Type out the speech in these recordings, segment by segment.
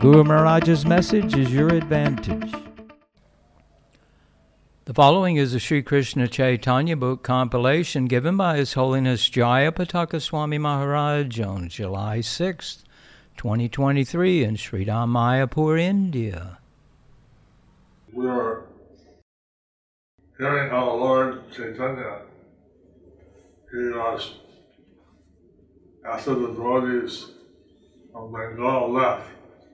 Guru Maharaj's message is your advantage. The following is a Sri Krishna Chaitanya book compilation given by His Holiness Jayapataka Swami Maharaj on July 6th, 2023 in Sri Mayapur, India. we are hearing how Lord Chaitanya, he was, after the devotees of Bengal left,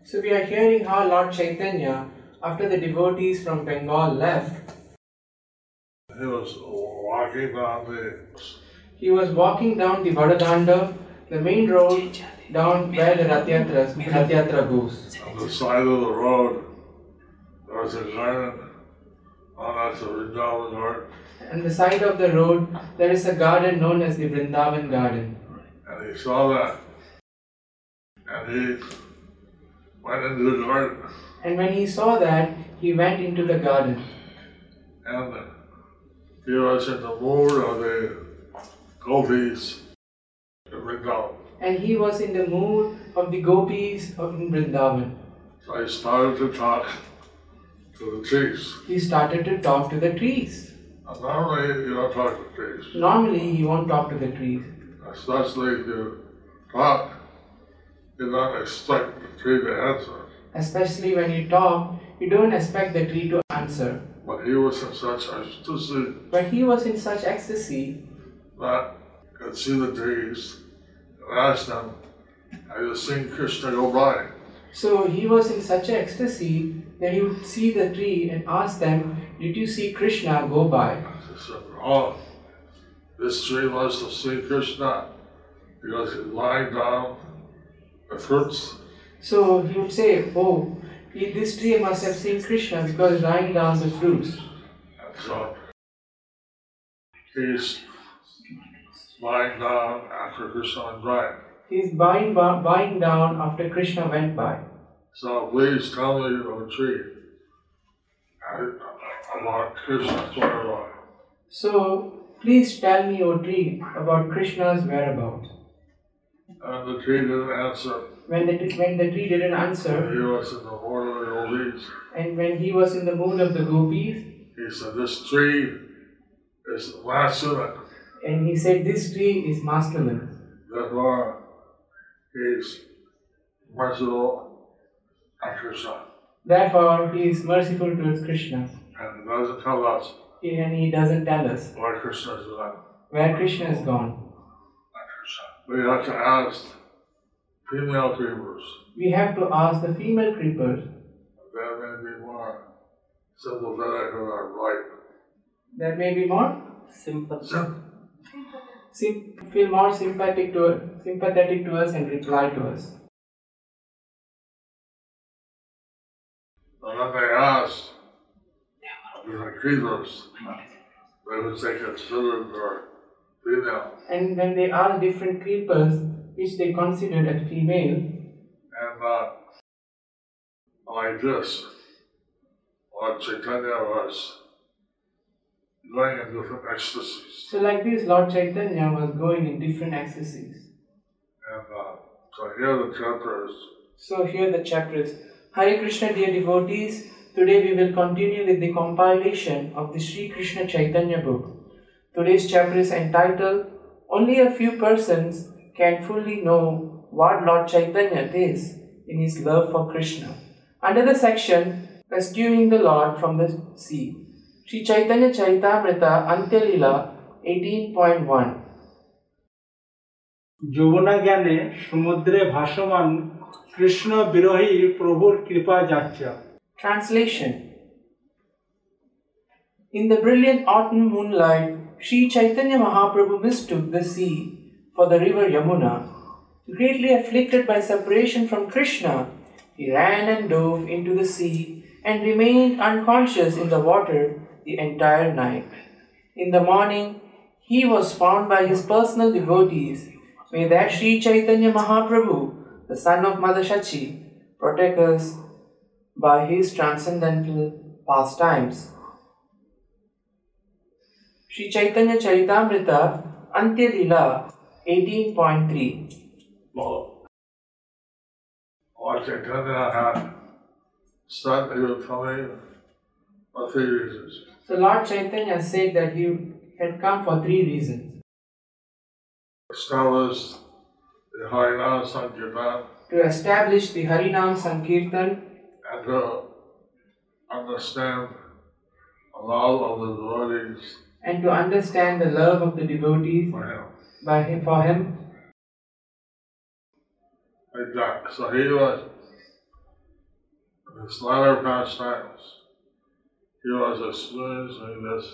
So we are hearing how Lord Chaitanya, after the devotees from Bengal left, he was walking down the, he was walking down the Vadadanda, the main road down where the Rath Yatra, goes. on the side of the road, there was a garden, on that's the Vrindavan garden, On the side of the road, there is a garden known as the Vrindavan Garden. and he saw that, and he went into the garden, And when he saw that, he went into the garden. and he was in the mood of the gopis in Vrindavan. And he was in the mood of the gopis of Vrindavan. So I started to talk to the trees. He started to talk to the trees. And normally you don't talk to trees, Normally, he won't talk to the trees. especially if you talk, you don't expect the tree to answer. Especially when you talk, you don't expect the tree to answer. But he was in such ecstasy But he was in such ecstasy that could see the trees and asked them, Have you seen Krishna go by? So he was in such ecstasy that he would see the tree and ask them, Did you see Krishna go by? Said, Oh, this tree must have seen Krishna because he's lying down fruits So he would say, Oh, this tree must have seen Krishna because lying down the fruits. So he's lying down after Krishna went by. He's bowing, bow- bowing down after Krishna went by. So please tell me, O tree, about Krishna's whereabouts. So please tell me, O tree, about Krishna's whereabouts. And the tree didn't answer. When the, when the tree didn't answer, He was in the mood of the gopis. and when he was in the mood of the gopis, He said, This tree is masculine. and he said, This tree is masculine. Therefore, he's merciful and Krishna. Therefore, he is merciful towards Krishna. And he doesn't tell us And he doesn't tell us why Krishna is alive. where Krishna is gone. We have to ask female creepers. We have to ask the female creepers. There may be more sympathetic of our right. That may be more Simple. sim- feel more sympathetic to sympathetic to us and reply to us. And then they asked the creepers, they would say considered or female. And when they are different creepers, which they considered as female, And uh, like this, Lord Chaitanya was going in different ecstasies. so like this, Lord Chaitanya was going in different ecstasies. And uh, so here the chapter is So here the chapter is Hare Krishna, dear devotees. Today we will continue with the compilation of the Sri Krishna Chaitanya book. Today's chapter is entitled Only a few persons can fully know what Lord Chaitanya is in his love for Krishna. Under the section Rescuing the Lord from the Sea, Sri Chaitanya Charitamrita Antyalila 18.1 Jamuna জ্ঞানে সমুদ্রে ভাসমান কৃষ্ণ বিরোহী প্রভুর কৃপা যাচ্ছা Translation In the brilliant autumn moonlight, Sri Chaitanya Mahaprabhu mistook the sea for the river Yamuna. Greatly afflicted by separation from Krishna, He ran and dove into the sea and remained unconscious in the water the entire night. In the morning, he was found by his personal devotees. May that Sri Chaitanya Mahaprabhu, the son of Mother Shachi, protect us by his transcendental pastimes. Sri Chaitanya Charitamrita, Antya Lila, 18.3. Well, Lord had said he would tell me for three reasons. So Lord Chaitanya said that he had come for three reasons. Establish the Harinam Sankirtan To establish the Harinam Sankirtan and to understand all of the devotees and to understand the love of the devotees for him. by him for him. So he was, in his latter pastimes, he was experiencing this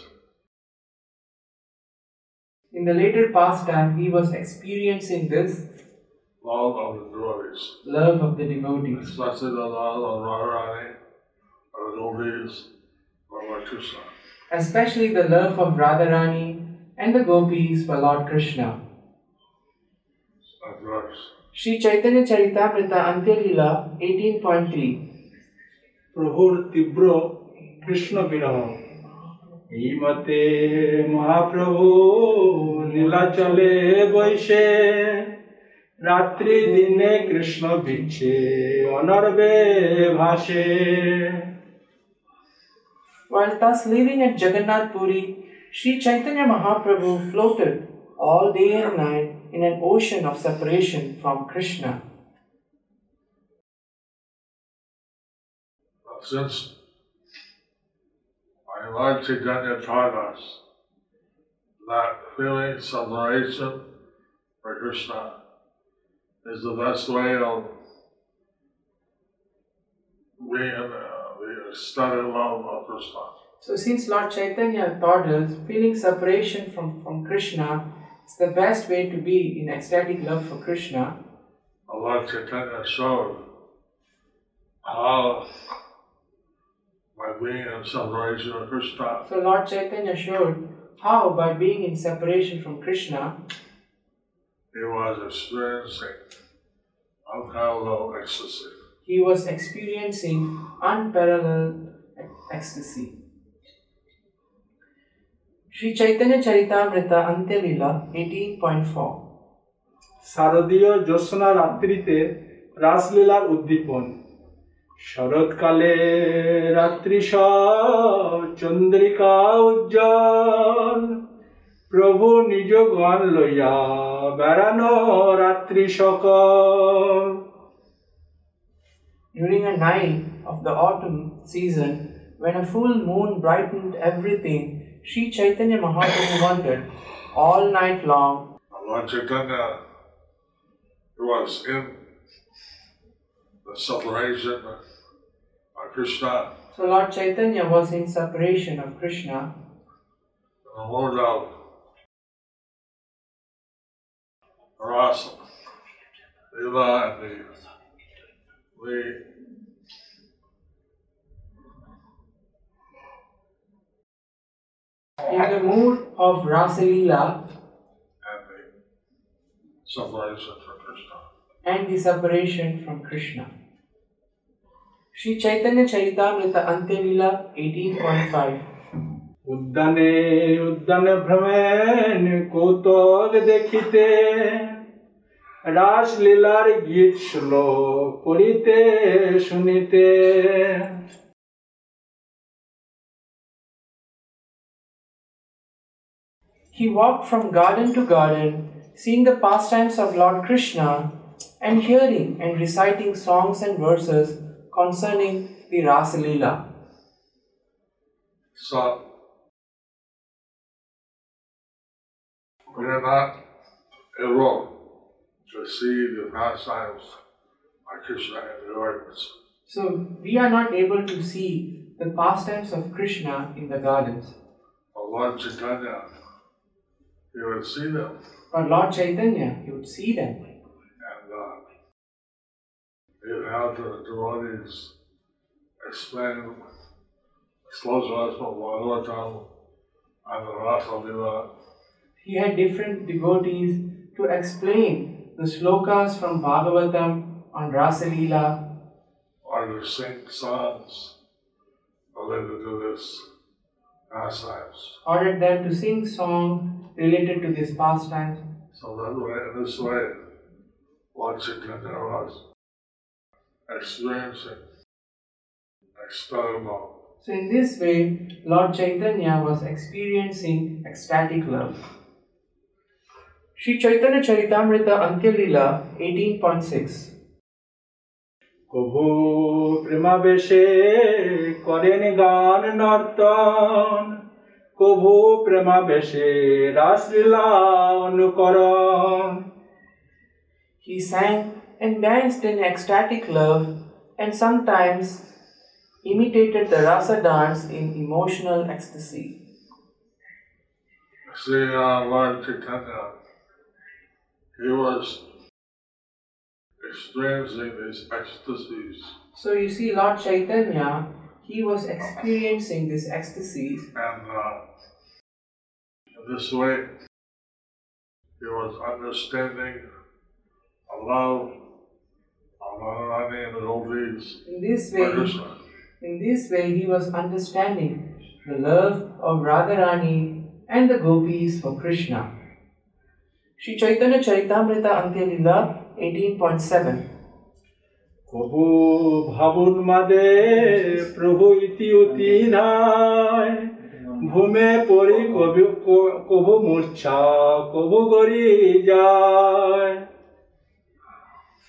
In the later pastime, he was experiencing this love of the devotees. love of the devotees, especially the love of Radharani the or Krishna. especially the love of Radharani and the gopis for Lord Krishna. Of course. Sri Chaitanya Charitamrita Antyalila 18.3 প্রভুর তীব্র কৃষ্ণ বিরহ এই মতে মহাপ্রভু নীলাচলে বৈশে রাত্রি দিনে কৃষ্ণ বিচ্ছে অনর্বে ভাসে While thus living at Jagannath Puri, Sri Chaitanya Mahaprabhu floated all day and night in an ocean of separation from Krishna. Since my Lord Chaitanya taught us that feeling separation for Krishna is the best way of being in the study love of Krishna. So, since Lord Chaitanya taught us feeling separation from, from Krishna is the best way to be in ecstatic love for Krishna, Lord Chaitanya showed how by being in separation from Krishna, so Lord Chaitanya showed how by being in separation from Krishna, he was experiencing unparalleled ecstasy. He was experiencing unparalleled ecstasy. Sri Chaitanya Charitamrita Antyalila 18.4 শারদীয় জ্যোৎস্না রাত্রিতে রাসলীলার উদ্দীপন শরৎকালে রাত্রি চন্দ্রিকা উজ্জ্বল প্রভু নিজ গণ লইয়া বেড়ানো রাত্রি সকল During a night of the autumn season, when a full moon brightened everything, Sri Chaitanya Mahaprabhu wandered all night long. Lord Chaitanya was in the separation of Krishna So Lord Chaitanya was in separation of Krishna the mode of rasa, lila, and the, where in the mood of Rasalila separation from Krishna and the separation from Krishna. Shri Chaitanya Charitamrita Ante Lila 18.5 उद्दने उद्दन भ्रमेण कुतोल देखिते রাসলীলার গীত শ্লোক পড়িতে শুনিতে He walked from garden to garden, seeing the pastimes of Lord Krishna and hearing and reciting songs and verses concerning the Rasalila. So, we are not able to see the pastimes of Krishna in the gardens. So we are not able to see the pastimes of Krishna in the gardens. But Lord Chaitanya, he would see them, But Lord Chaitanya, you would see them. and uh, he had the devotees explain slokas from Bhagavatam and the Rasa Lila He had different devotees to explain the slokas from Bhagavatam on Rasa Leela or to sing songs related to this pastimes. ordered them to sing songs related to this pastime. So that way, this way, Lord Chaitanya was experiencing ecstatic love. So, in this way, Lord Chaitanya was experiencing ecstatic love. Sri Chaitanya Charitamrita Antya Leela 18.6 কভু প্রেমাবেশে করেন গান নর্তন কভু প্রেমাবেশে রাসলীলা অনুকরণ He sang and danced in ecstatic love and sometimes imitated the rasa dance in emotional ecstasy. See, uh, Lord Chaitanya, he was experiencing these ecstasies So you see, Lord Chaitanya, he was experiencing this ecstasy and uh, in this way, he was understanding the love of Radharani and the gopis in this way. In this way, he was understanding the love of Radharani and the gopis for Krishna. Sri Chaitanya Charitamrita Antya Leela 18.7 কভু ভাবুন মাদে প্রভু ইতি অতি নাই ভূমে পরি কবি ক- কভু মূর্ছা কভু গরি যায়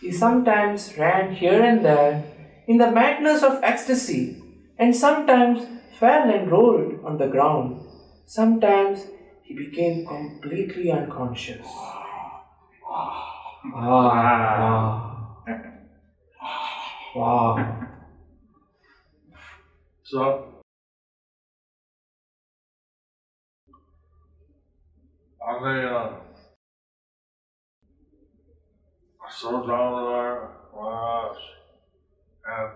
He sometimes ran here and there in the madness of ecstasy, and sometimes fell and rolled on the ground. Sometimes he became completely unconscious. Wow. Wow. So, on the uh, so down there was and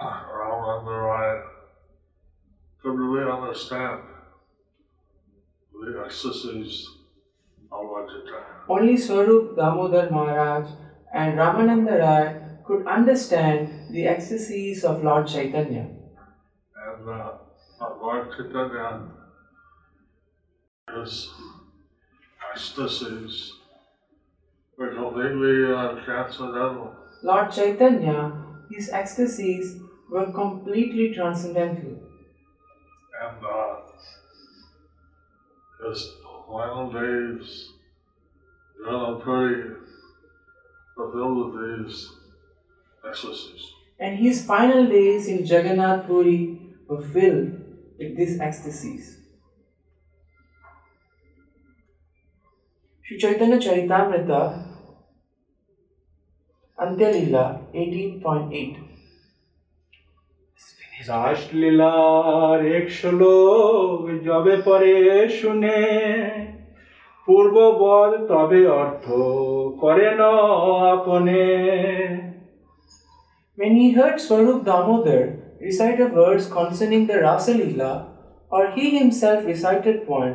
around on the right could really understand the ecstasies of Lord Chaitanya. Only Swarup Damodar Maharaj and Ramananda Rai could understand the ecstasies of Lord Chaitanya. And uh, Lord Chaitanya, his ecstasies were completely uh, transcendental. Lord Chaitanya, his ecstasies were completely transcendental. And uh, his final days, Jagannath Puri, fulfilled with these ecstasies. And his final days in Jagannath Puri were filled with these ecstasies. Sri Chaitanya Charitamrita Antyalila 18.8 রাসলীলার এক শ্লোক যবে পরে শুনে পূর্ববদ তবে অর্থ করে ন আপনে When he heard Swarup Damodar recite a verse concerning the Rasa Leela, or he himself recited one,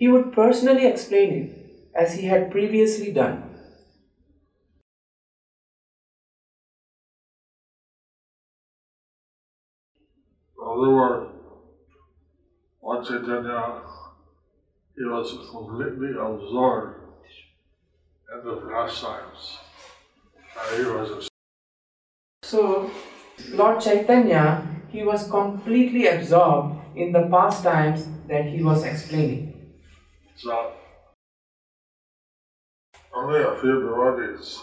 he would personally explain it as he had previously done. Other word, Lord Chaitanya, he was completely absorbed in the pastimes. And he was So, Lord Chaitanya, he was completely absorbed in the pastimes that he was explaining. so only a few devotees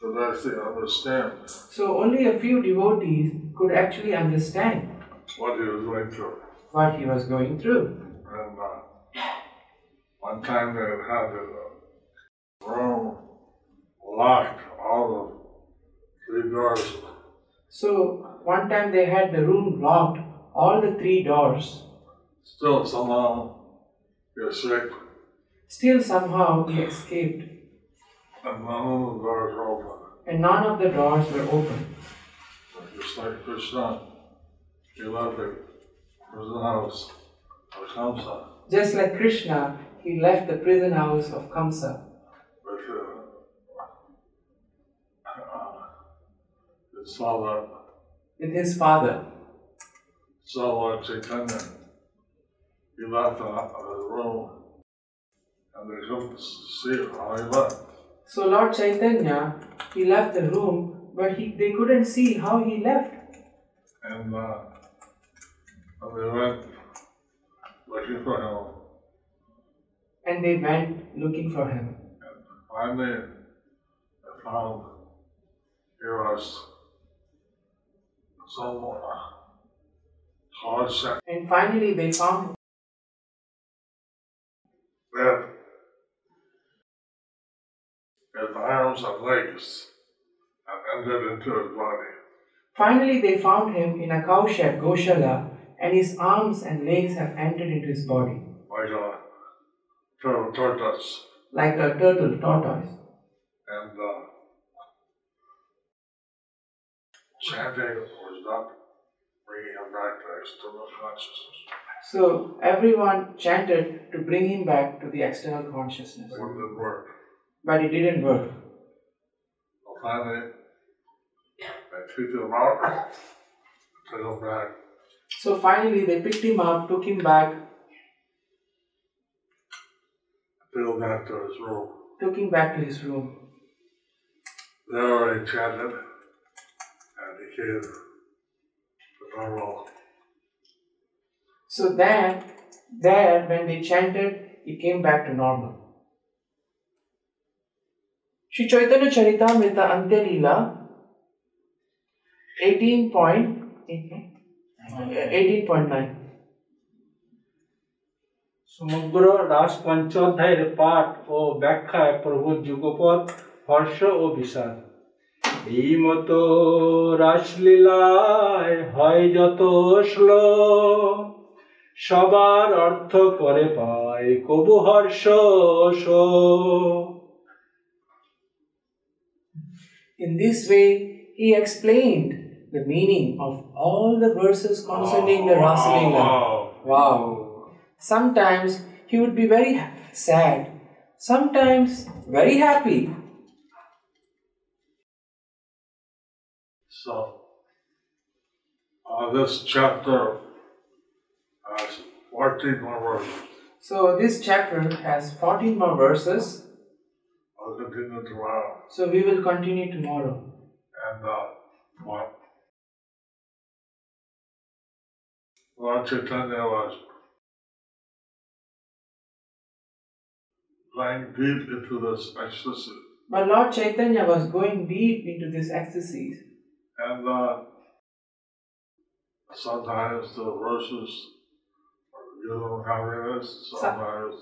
could actually understand So, only a few devotees could actually understand what he was going through. what he was going through. And uh, one time they had the room locked, all the three doors. So, one time they had the room locked, all the three doors. Still, somehow, he escaped. Still, somehow, he escaped. and none of the doors were open. and none of the doors were open. Just like Krishna, he left the prison house of Kamsa Just like Krishna, he left the prison house of Kamsa with uh, uh, his father, with his father. so Lord Chaitanya. He left the, the room and they couldn't see how he left. So Lord Chaitanya, he left the room, but he, they couldn't see how he left. And uh, and they went looking for him. And they went looking for him. And finally, they found he was some uh, hard And finally they found dead. His arms and legs and entered into his body. finally they found him in a cowshed Goshala, and his arms and legs have entered into his body, like a tur- tortoise. like a turtle tortoise. And uh, chanting was not bringing him back to external consciousness. So everyone chanted to bring him back to the external consciousness, But It didn't work. but it didn't work. Well, finally, they took him out, took him back, So finally they picked him up, took him back, took him back to his room. took him back to his room. There he chanted, and he came to normal. So then, there when they chanted, he came back to normal. Shri Chaitanya Charitamrita Antya Leela 18.9 সমগ্র রাস পঞ্চোধ্যায়ের পাঠ ও ব্যাখ্যায় প্রভু যুগপথ হর্ষ ও বিষাদ এই মতো রাসলীলায় হয় যত শ্লোক সবার অর্থ করে পায় কবু Harsh. In this way, he explained the meaning of all the verses concerning the Rasa Leela. Wow. Sometimes he would be very sad, sometimes very happy. So, uh, this chapter has 14 more verses. So, this chapter has 14 more verses. I'll continue tomorrow. So, we will continue tomorrow. And uh, what Lord Chaitanya was going deep into this ecstasy. But Lord Chaitanya was going deep into this ecstasy. And uh, sometimes the verses give him happiness, sometimes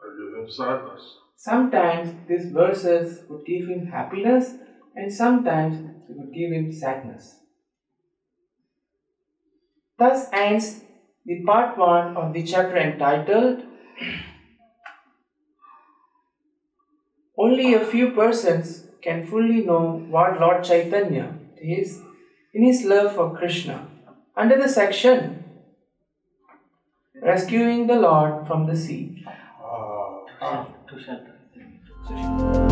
they give him sadness. Sometimes these verses would give him happiness, and sometimes it would give him sadness. Thus ends the part one of the chapter entitled Only a few persons can fully know what Lord Chaitanya is in his love for Krishna. Under the section Rescuing the Lord from the Sea. Ah, ah.